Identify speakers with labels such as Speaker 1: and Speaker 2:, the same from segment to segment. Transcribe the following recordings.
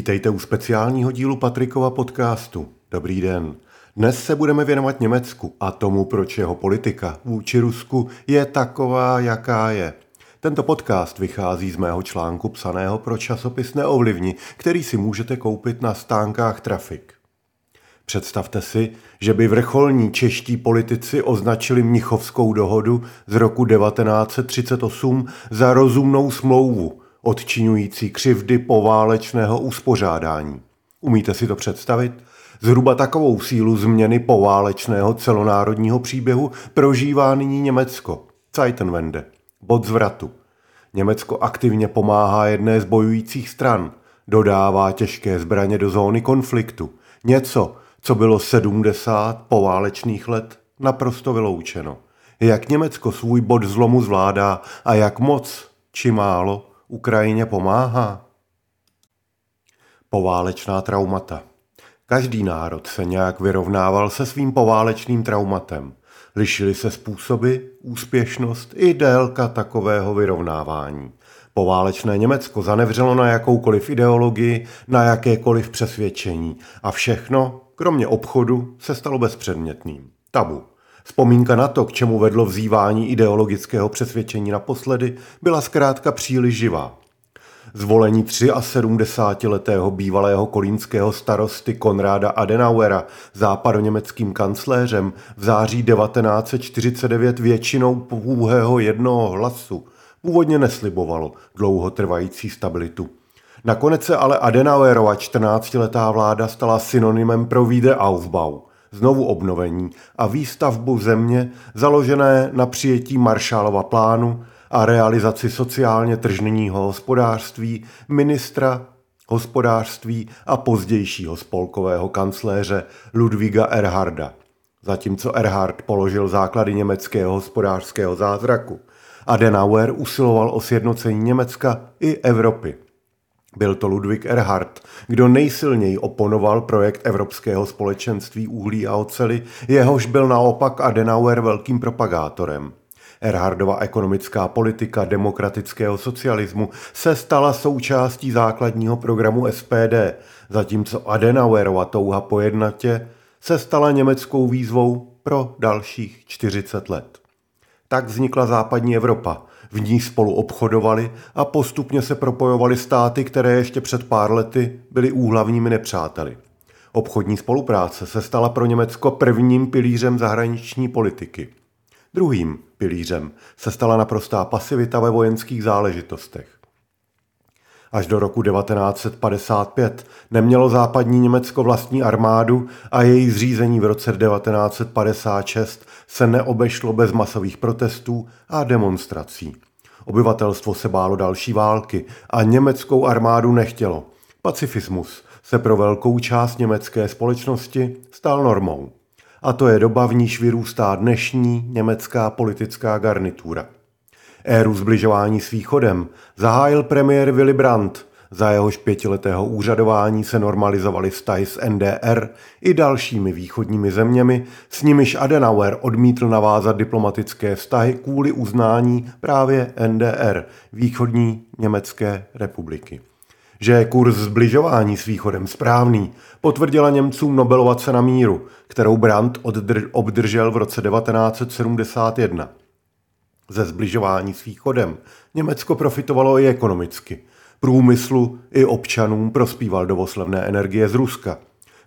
Speaker 1: Vítejte u speciálního dílu Patrikova podcastu. Dobrý den. Dnes se budeme věnovat Německu a tomu, proč jeho politika vůči Rusku je taková, jaká je. Tento podcast vychází z mého článku psaného pro časopis Neovlivni, který si můžete koupit na stánkách Trafik. Představte si, že by vrcholní čeští politici označili Mnichovskou dohodu z roku 1938 za rozumnou smlouvu, odčinující křivdy poválečného uspořádání. Umíte si to představit? Zhruba takovou sílu změny poválečného celonárodního příběhu prožívá nyní Německo. Zeitenwende. Bod zvratu. Německo aktivně pomáhá jedné z bojujících stran. Dodává těžké zbraně do zóny konfliktu. Něco, co bylo 70 poválečných let naprosto vyloučeno. Jak Německo svůj bod zlomu zvládá a jak moc či málo Ukrajině pomáhá? Poválečná traumata. Každý národ se nějak vyrovnával se svým poválečným traumatem. Lišily se způsoby, úspěšnost i délka takového vyrovnávání. Poválečné Německo zanevřelo na jakoukoliv ideologii, na jakékoliv přesvědčení a všechno, kromě obchodu, se stalo bezpředmětným. Tabu. Vzpomínka na to, k čemu vedlo vzývání ideologického přesvědčení naposledy, byla zkrátka příliš živá. Zvolení 73-letého bývalého kolínského starosty Konráda Adenauera západoněmeckým kancléřem v září 1949 většinou pouhého jednoho hlasu původně neslibovalo dlouhotrvající stabilitu. Nakonec se ale Adenauerova 14-letá vláda stala synonymem pro Wiederaufbau, znovu obnovení a výstavbu země založené na přijetí Maršálova plánu a realizaci sociálně tržního hospodářství ministra hospodářství a pozdějšího spolkového kancléře Ludvíga Erharda. Zatímco Erhard položil základy německého hospodářského zázraku, Adenauer usiloval o sjednocení Německa i Evropy. Byl to Ludwig Erhard, kdo nejsilněji oponoval projekt Evropského společenství uhlí a oceli, jehož byl naopak Adenauer velkým propagátorem. Erhardova ekonomická politika demokratického socialismu se stala součástí základního programu SPD, zatímco Adenauerova touha po jednotě se stala německou výzvou pro dalších 40 let. Tak vznikla západní Evropa. V ní spolu obchodovali a postupně se propojovaly státy, které ještě před pár lety byly úhlavními nepřáteli. Obchodní spolupráce se stala pro Německo prvním pilířem zahraniční politiky. Druhým pilířem se stala naprostá pasivita ve vojenských záležitostech. Až do roku 1955 nemělo západní Německo vlastní armádu a její zřízení v roce 1956 se neobešlo bez masových protestů a demonstrací. Obyvatelstvo se bálo další války a německou armádu nechtělo. Pacifismus se pro velkou část německé společnosti stal normou. A to je doba, v níž vyrůstá dnešní německá politická garnitura. Éru zbližování s východem zahájil premiér Willy Brandt, za jehož pětiletého úřadování se normalizovaly vztahy s NDR i dalšími východními zeměmi, s nimiž Adenauer odmítl navázat diplomatické vztahy kvůli uznání právě NDR, východní Německé republiky. Že je kurz zbližování s východem správný, potvrdila Němcům Nobelova cena míru, kterou Brandt obdržel v roce 1971. Ze zbližování s východem Německo profitovalo i ekonomicky – Průmyslu i občanům prospíval dovoz levné energie z Ruska.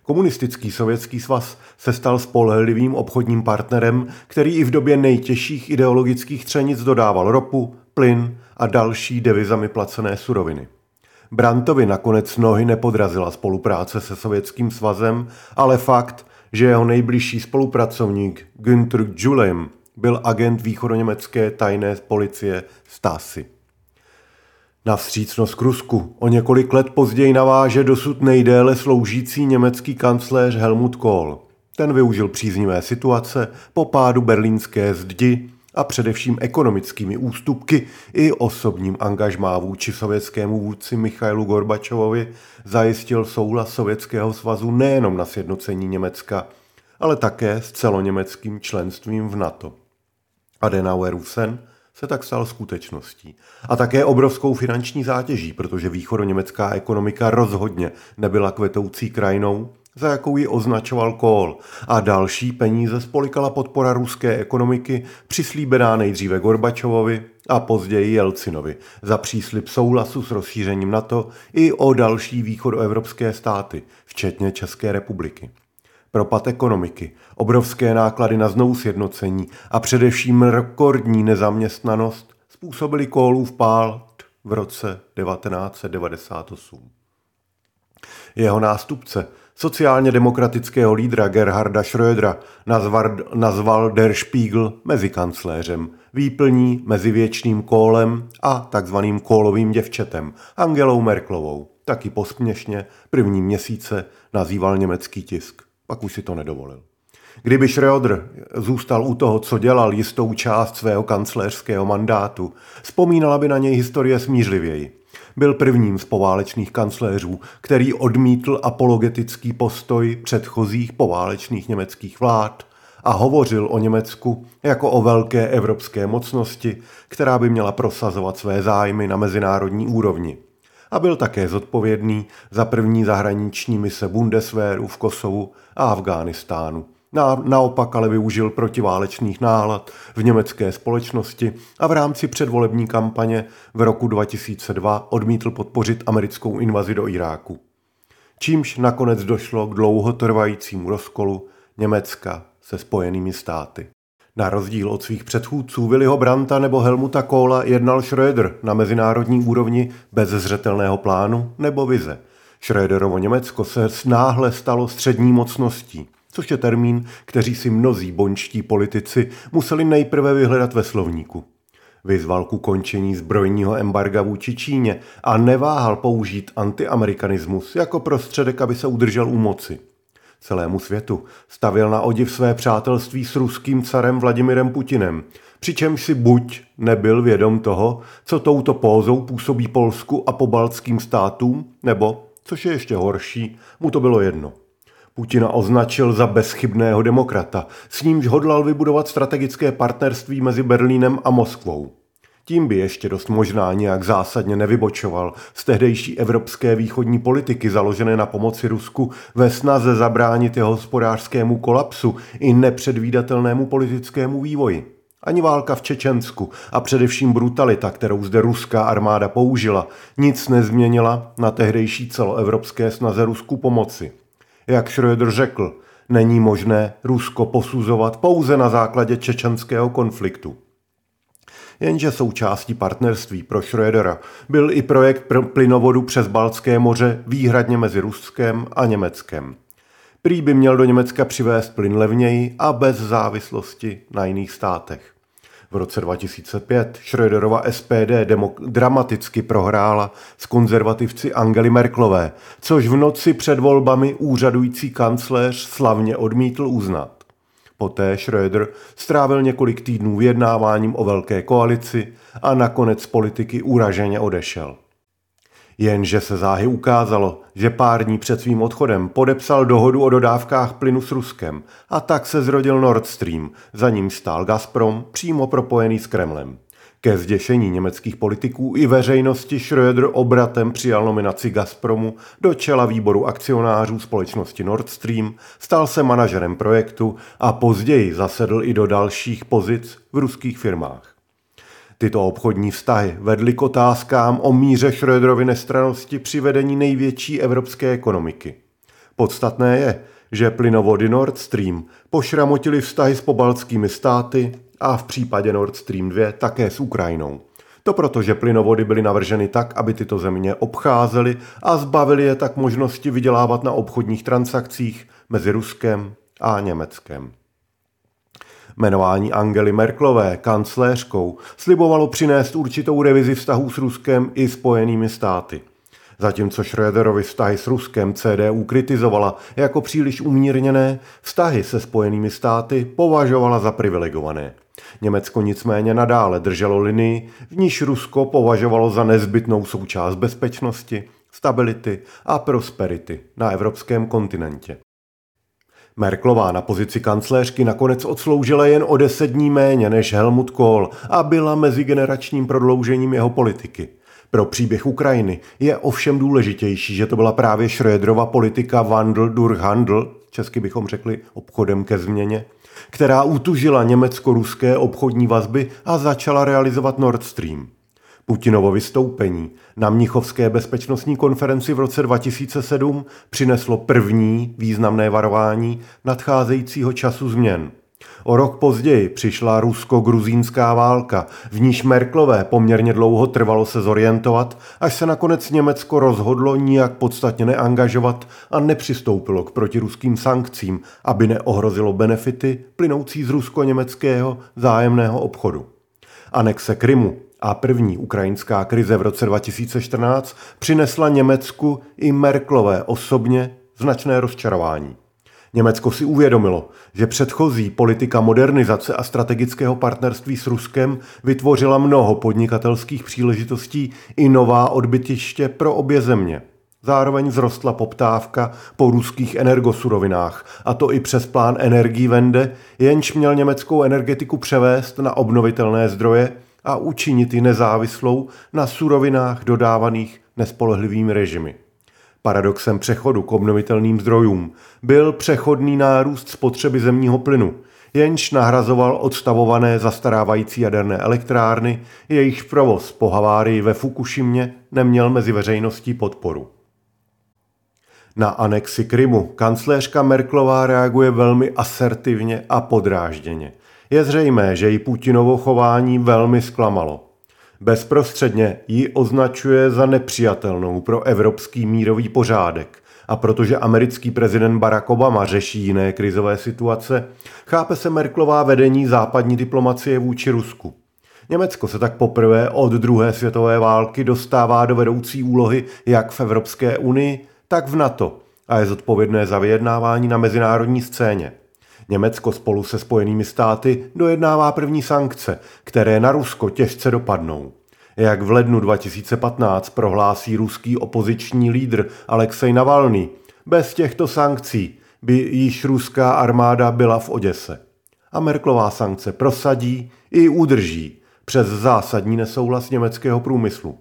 Speaker 1: Komunistický sovětský svaz se stal spolehlivým obchodním partnerem, který i v době nejtěžších ideologických třenic dodával ropu, plyn a další devizami placené suroviny. Brantovi nakonec nohy nepodrazila spolupráce se Sovětským svazem, ale fakt, že jeho nejbližší spolupracovník Günther Julem byl agent východoněmecké tajné policie Stasi. Na vstřícnost k Rusku o několik let později naváže dosud nejdéle sloužící německý kancléř Helmut Kohl. Ten využil příznivé situace po pádu berlínské zdi a především ekonomickými ústupky i osobním angažmá vůči sovětskému vůdci Michailu Gorbačovovi zajistil souhlas Sovětského svazu nejenom na sjednocení Německa, ale také s celoněmeckým členstvím v NATO. Adenauerův sen se tak stal skutečností. A také obrovskou finanční zátěží, protože východoněmecká ekonomika rozhodně nebyla kvetoucí krajinou, za jakou ji označoval Kohl. A další peníze spolikala podpora ruské ekonomiky, přislíbená nejdříve Gorbačovovi a později Jelcinovi, za příslip souhlasu s rozšířením NATO i o další východoevropské státy, včetně České republiky propad ekonomiky, obrovské náklady na znovu sjednocení a především rekordní nezaměstnanost způsobili Kohlův pál v roce 1998. Jeho nástupce, sociálně demokratického lídra Gerharda Schrödera, nazval, nazval Der Spiegel mezi kancléřem, výplní mezi věčným kólem a takzvaným kólovým děvčetem, Angelou Merklovou. Taky posměšně první měsíce nazýval německý tisk pak už si to nedovolil. Kdyby Schröder zůstal u toho, co dělal jistou část svého kancléřského mandátu, vzpomínala by na něj historie smířlivěji. Byl prvním z poválečných kancléřů, který odmítl apologetický postoj předchozích poválečných německých vlád a hovořil o Německu jako o velké evropské mocnosti, která by měla prosazovat své zájmy na mezinárodní úrovni a byl také zodpovědný za první zahraniční mise Bundeswehru v Kosovu a Afghánistánu. Na, naopak ale využil protiválečných nálad v německé společnosti a v rámci předvolební kampaně v roku 2002 odmítl podpořit americkou invazi do Iráku. Čímž nakonec došlo k dlouhotrvajícímu rozkolu Německa se spojenými státy. Na rozdíl od svých předchůdců Willyho Branta nebo Helmuta Kohla jednal Schröder na mezinárodní úrovni bez zřetelného plánu nebo vize. Schröderovo Německo se náhle stalo střední mocností, což je termín, kteří si mnozí bončtí politici museli nejprve vyhledat ve slovníku. Vyzval ku končení zbrojního embarga vůči Číně a neváhal použít antiamerikanismus jako prostředek, aby se udržel u moci celému světu. Stavil na odiv své přátelství s ruským carem Vladimirem Putinem, přičemž si buď nebyl vědom toho, co touto pózou působí Polsku a pobaltským státům, nebo, což je ještě horší, mu to bylo jedno. Putina označil za bezchybného demokrata, s nímž hodlal vybudovat strategické partnerství mezi Berlínem a Moskvou. Tím by ještě dost možná nějak zásadně nevybočoval z tehdejší evropské východní politiky založené na pomoci Rusku ve snaze zabránit jeho hospodářskému kolapsu i nepředvídatelnému politickému vývoji. Ani válka v Čečensku a především brutalita, kterou zde ruská armáda použila, nic nezměnila na tehdejší celoevropské snaze Rusku pomoci. Jak Schröder řekl, není možné Rusko posuzovat pouze na základě čečenského konfliktu. Jenže součástí partnerství pro Schrödera byl i projekt plynovodu přes Baltské moře výhradně mezi Ruskem a Německem. Prý by měl do Německa přivést plyn levněji a bez závislosti na jiných státech. V roce 2005 Schröderova SPD demok- dramaticky prohrála s konzervativci Angely Merklové, což v noci před volbami úřadující kancléř slavně odmítl uznat. Poté Schröder strávil několik týdnů vyjednáváním o velké koalici a nakonec z politiky uraženě odešel. Jenže se záhy ukázalo, že pár dní před svým odchodem podepsal dohodu o dodávkách plynu s Ruskem a tak se zrodil Nord Stream, za ním stál Gazprom, přímo propojený s Kremlem. Ke zděšení německých politiků i veřejnosti Schröder obratem přijal nominaci Gazpromu do čela výboru akcionářů společnosti Nord Stream, stal se manažerem projektu a později zasedl i do dalších pozic v ruských firmách. Tyto obchodní vztahy vedly k otázkám o míře Schröderovy nestranosti při vedení největší evropské ekonomiky. Podstatné je, že plynovody Nord Stream pošramotili vztahy s pobaltskými státy a v případě Nord Stream 2 také s Ukrajinou. To proto, že plynovody byly navrženy tak, aby tyto země obcházely a zbavili je tak možnosti vydělávat na obchodních transakcích mezi Ruskem a Německem. Jmenování Angely Merklové kancléřkou slibovalo přinést určitou revizi vztahů s Ruskem i spojenými státy. Zatímco Schröderovi vztahy s Ruskem CDU kritizovala jako příliš umírněné, vztahy se spojenými státy považovala za privilegované. Německo nicméně nadále drželo linii, v níž Rusko považovalo za nezbytnou součást bezpečnosti, stability a prosperity na evropském kontinentě. Merklová na pozici kancléřky nakonec odsloužila jen o deset dní méně než Helmut Kohl a byla mezigeneračním prodloužením jeho politiky. Pro příběh Ukrajiny je ovšem důležitější, že to byla právě Schröderova politika Wandel durch Handel, česky bychom řekli obchodem ke změně, která utužila německo-ruské obchodní vazby a začala realizovat Nord Stream. Putinovo vystoupení na Mnichovské bezpečnostní konferenci v roce 2007 přineslo první významné varování nadcházejícího času změn. O rok později přišla rusko-gruzínská válka, v níž Merklové poměrně dlouho trvalo se zorientovat, až se nakonec Německo rozhodlo nijak podstatně neangažovat a nepřistoupilo k protiruským sankcím, aby neohrozilo benefity plynoucí z rusko-německého zájemného obchodu. Anexe Krymu a první ukrajinská krize v roce 2014 přinesla Německu i Merklové osobně značné rozčarování. Německo si uvědomilo, že předchozí politika modernizace a strategického partnerství s Ruskem vytvořila mnoho podnikatelských příležitostí i nová odbytiště pro obě země. Zároveň vzrostla poptávka po ruských energosurovinách, a to i přes plán energií Vende, jenž měl německou energetiku převést na obnovitelné zdroje a učinit ji nezávislou na surovinách dodávaných nespolehlivými režimy. Paradoxem přechodu k obnovitelným zdrojům byl přechodný nárůst spotřeby zemního plynu, jenž nahrazoval odstavované zastarávající jaderné elektrárny, jejichž provoz po havárii ve Fukušimě neměl mezi veřejností podporu. Na anexi Krymu kancléřka Merklová reaguje velmi asertivně a podrážděně – je zřejmé, že ji Putinovo chování velmi zklamalo. Bezprostředně ji označuje za nepřijatelnou pro evropský mírový pořádek a protože americký prezident Barack Obama řeší jiné krizové situace, chápe se Merklová vedení západní diplomacie vůči Rusku. Německo se tak poprvé od druhé světové války dostává do vedoucí úlohy jak v Evropské unii, tak v NATO a je zodpovědné za vyjednávání na mezinárodní scéně. Německo spolu se Spojenými státy dojednává první sankce, které na Rusko těžce dopadnou. Jak v lednu 2015 prohlásí ruský opoziční lídr Alexej Navalny, bez těchto sankcí by již ruská armáda byla v Oděse. A Merklová sankce prosadí i udrží přes zásadní nesouhlas německého průmyslu.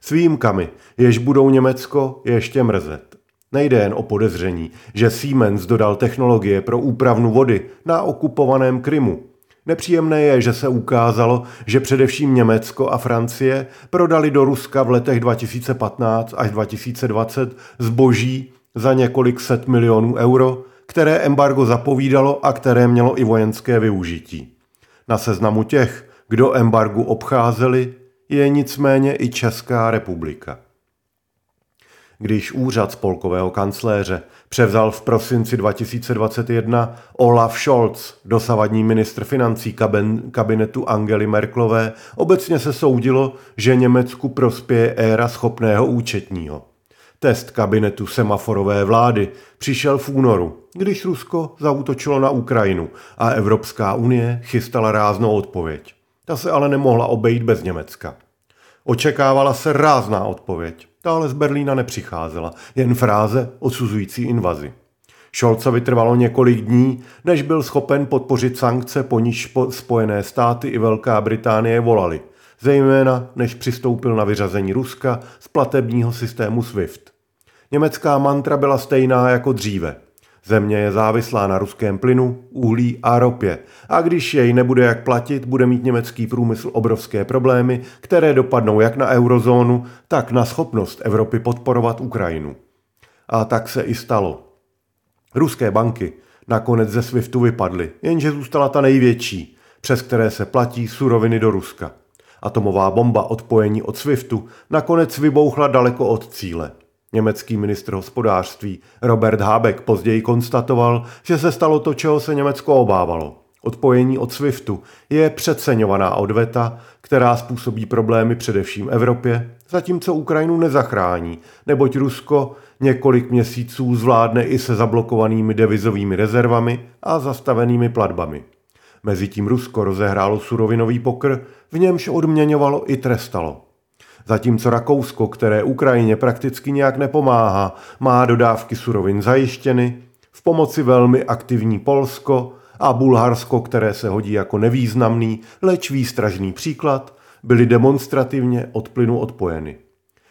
Speaker 1: S výjimkami, jež budou Německo ještě mrzet. Nejde jen o podezření, že Siemens dodal technologie pro úpravnu vody na okupovaném Krymu. Nepříjemné je, že se ukázalo, že především Německo a Francie prodali do Ruska v letech 2015 až 2020 zboží za několik set milionů euro, které embargo zapovídalo a které mělo i vojenské využití. Na seznamu těch, kdo embargu obcházeli, je nicméně i Česká republika když úřad spolkového kancléře převzal v prosinci 2021 Olaf Scholz, dosavadní ministr financí kabinetu Angely Merklové, obecně se soudilo, že Německu prospěje éra schopného účetního. Test kabinetu semaforové vlády přišel v únoru, když Rusko zautočilo na Ukrajinu a Evropská unie chystala ráznou odpověď. Ta se ale nemohla obejít bez Německa. Očekávala se rázná odpověď. Ale z Berlína nepřicházela, jen fráze odsuzující invazi. Scholzovi trvalo několik dní, než byl schopen podpořit sankce, po níž Spojené státy i Velká Británie volali, zejména než přistoupil na vyřazení Ruska z platebního systému SWIFT. Německá mantra byla stejná jako dříve. Země je závislá na ruském plynu, uhlí a ropě. A když jej nebude jak platit, bude mít německý průmysl obrovské problémy, které dopadnou jak na eurozónu, tak na schopnost Evropy podporovat Ukrajinu. A tak se i stalo. Ruské banky nakonec ze SWIFTu vypadly, jenže zůstala ta největší, přes které se platí suroviny do Ruska. Atomová bomba odpojení od SWIFTu nakonec vybouchla daleko od cíle. Německý ministr hospodářství Robert Habeck později konstatoval, že se stalo to, čeho se Německo obávalo. Odpojení od SWIFTu je přeceňovaná odveta, která způsobí problémy především Evropě, zatímco Ukrajinu nezachrání, neboť Rusko několik měsíců zvládne i se zablokovanými devizovými rezervami a zastavenými platbami. Mezitím Rusko rozehrálo surovinový pokr, v němž odměňovalo i trestalo. Zatímco Rakousko, které Ukrajině prakticky nějak nepomáhá, má dodávky surovin zajištěny, V pomoci velmi aktivní Polsko a Bulharsko, které se hodí jako nevýznamný, leč výstražný příklad, byly demonstrativně od plynu odpojeny.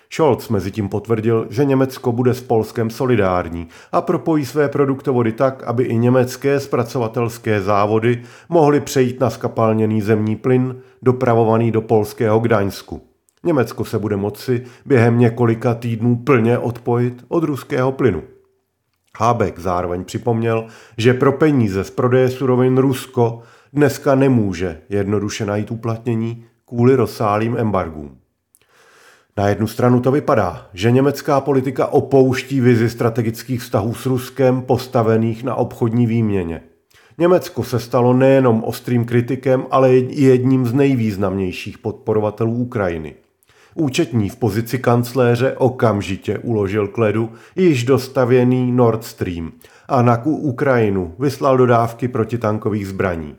Speaker 1: Scholz mezi tím potvrdil, že Německo bude s Polskem solidární a propojí své produktovody tak, aby i německé zpracovatelské závody mohly přejít na skapalněný zemní plyn dopravovaný do polského Gdaňsku. Německo se bude moci během několika týdnů plně odpojit od ruského plynu. Hábek zároveň připomněl, že pro peníze z prodeje surovin Rusko dneska nemůže jednoduše najít uplatnění kvůli rozsálým embargům. Na jednu stranu to vypadá, že německá politika opouští vizi strategických vztahů s Ruskem postavených na obchodní výměně. Německo se stalo nejenom ostrým kritikem, ale i jedním z nejvýznamnějších podporovatelů Ukrajiny. Účetní v pozici kancléře okamžitě uložil k ledu již dostavěný Nord Stream a na Ukrajinu vyslal dodávky protitankových zbraní.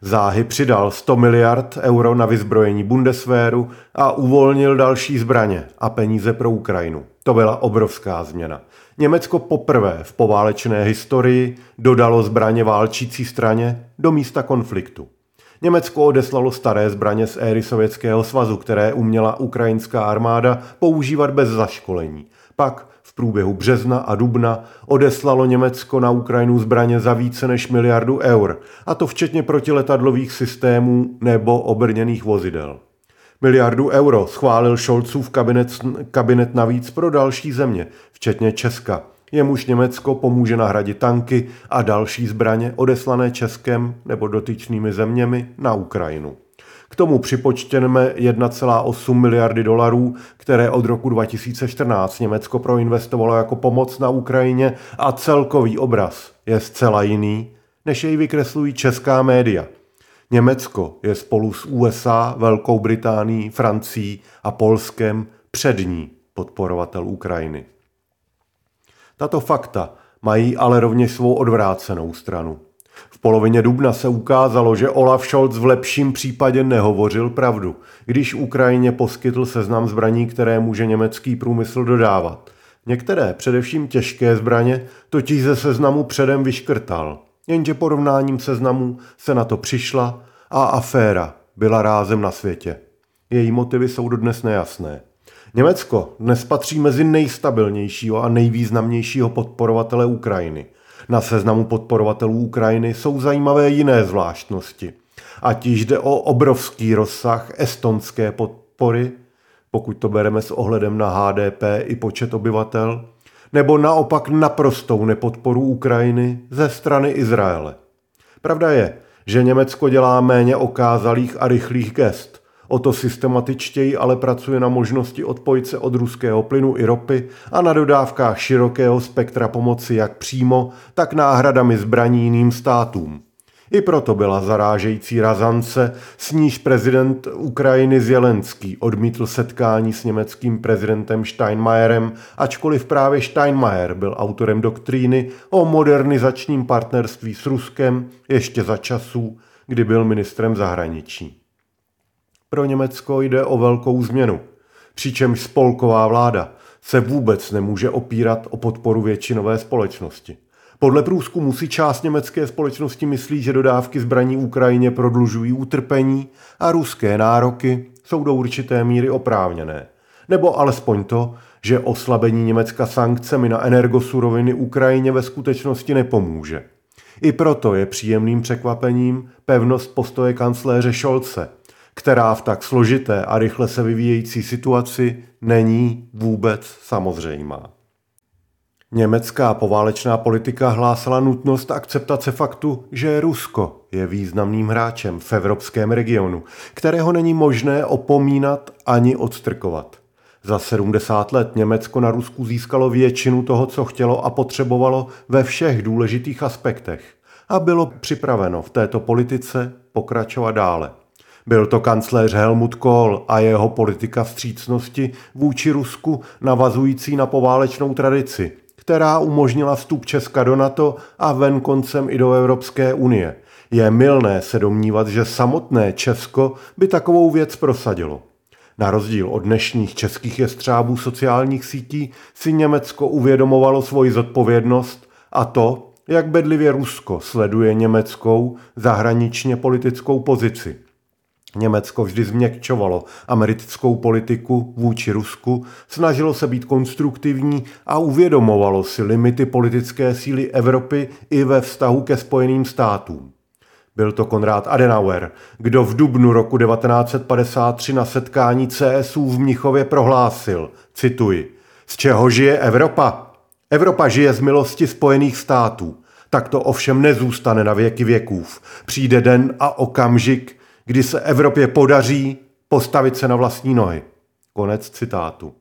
Speaker 1: Záhy přidal 100 miliard euro na vyzbrojení Bundeswehru a uvolnil další zbraně a peníze pro Ukrajinu. To byla obrovská změna. Německo poprvé v poválečné historii dodalo zbraně válčící straně do místa konfliktu. Německo odeslalo staré zbraně z éry Sovětského svazu, které uměla ukrajinská armáda používat bez zaškolení. Pak v průběhu března a dubna odeslalo Německo na Ukrajinu zbraně za více než miliardu eur, a to včetně protiletadlových systémů nebo obrněných vozidel. Miliardu euro schválil Scholzův kabinet, kabinet navíc pro další země, včetně Česka, jemuž Německo pomůže nahradit tanky a další zbraně odeslané Českem nebo dotyčnými zeměmi na Ukrajinu. K tomu připočtěneme 1,8 miliardy dolarů, které od roku 2014 Německo proinvestovalo jako pomoc na Ukrajině a celkový obraz je zcela jiný, než jej vykreslují česká média. Německo je spolu s USA, Velkou Británií, Francií a Polskem přední podporovatel Ukrajiny. Tato fakta mají ale rovněž svou odvrácenou stranu. V polovině dubna se ukázalo, že Olaf Scholz v lepším případě nehovořil pravdu, když Ukrajině poskytl seznam zbraní, které může německý průmysl dodávat. Některé, především těžké zbraně, totiž ze seznamu předem vyškrtal. Jenže porovnáním seznamů se na to přišla a aféra byla rázem na světě. Její motivy jsou dodnes nejasné. Německo dnes patří mezi nejstabilnějšího a nejvýznamnějšího podporovatele Ukrajiny. Na seznamu podporovatelů Ukrajiny jsou zajímavé jiné zvláštnosti. Ať již jde o obrovský rozsah estonské podpory, pokud to bereme s ohledem na HDP i počet obyvatel, nebo naopak naprostou nepodporu Ukrajiny ze strany Izraele. Pravda je, že Německo dělá méně okázalých a rychlých gest, O to systematičtěji ale pracuje na možnosti odpojit se od ruského plynu i ropy a na dodávkách širokého spektra pomoci jak přímo, tak náhradami zbraní jiným státům. I proto byla zarážející razance, s níž prezident Ukrajiny Zelenský odmítl setkání s německým prezidentem Steinmeierem, ačkoliv právě Steinmeier byl autorem doktríny o modernizačním partnerství s Ruskem ještě za časů, kdy byl ministrem zahraničí. Pro Německo jde o velkou změnu, přičemž spolková vláda se vůbec nemůže opírat o podporu většinové společnosti. Podle průzkumu si část německé společnosti myslí, že dodávky zbraní Ukrajině prodlužují utrpení a ruské nároky jsou do určité míry oprávněné. Nebo alespoň to, že oslabení Německa sankcemi na energosuroviny Ukrajině ve skutečnosti nepomůže. I proto je příjemným překvapením pevnost postoje kancléře Scholze – která v tak složité a rychle se vyvíjející situaci není vůbec samozřejmá. Německá poválečná politika hlásala nutnost akceptace faktu, že Rusko je významným hráčem v evropském regionu, kterého není možné opomínat ani odstrkovat. Za 70 let Německo na Rusku získalo většinu toho, co chtělo a potřebovalo ve všech důležitých aspektech a bylo připraveno v této politice pokračovat dále. Byl to kancléř Helmut Kohl a jeho politika vstřícnosti vůči Rusku navazující na poválečnou tradici, která umožnila vstup Česka do NATO a ven koncem i do Evropské unie. Je milné se domnívat, že samotné Česko by takovou věc prosadilo. Na rozdíl od dnešních českých jestřábů sociálních sítí si Německo uvědomovalo svoji zodpovědnost A to, jak bedlivě Rusko sleduje německou zahraničně politickou pozici. Německo vždy změkčovalo americkou politiku vůči Rusku, snažilo se být konstruktivní a uvědomovalo si limity politické síly Evropy i ve vztahu ke Spojeným státům. Byl to Konrad Adenauer, kdo v dubnu roku 1953 na setkání CSU v Mnichově prohlásil, cituji, z čeho žije Evropa? Evropa žije z milosti Spojených států. Tak to ovšem nezůstane na věky věkův. Přijde den a okamžik, kdy se Evropě podaří postavit se na vlastní nohy. Konec citátu.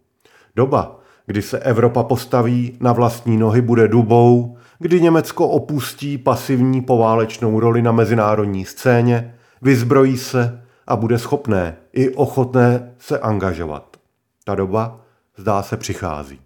Speaker 1: Doba, kdy se Evropa postaví na vlastní nohy, bude dubou, kdy Německo opustí pasivní poválečnou roli na mezinárodní scéně, vyzbrojí se a bude schopné i ochotné se angažovat. Ta doba zdá se přichází.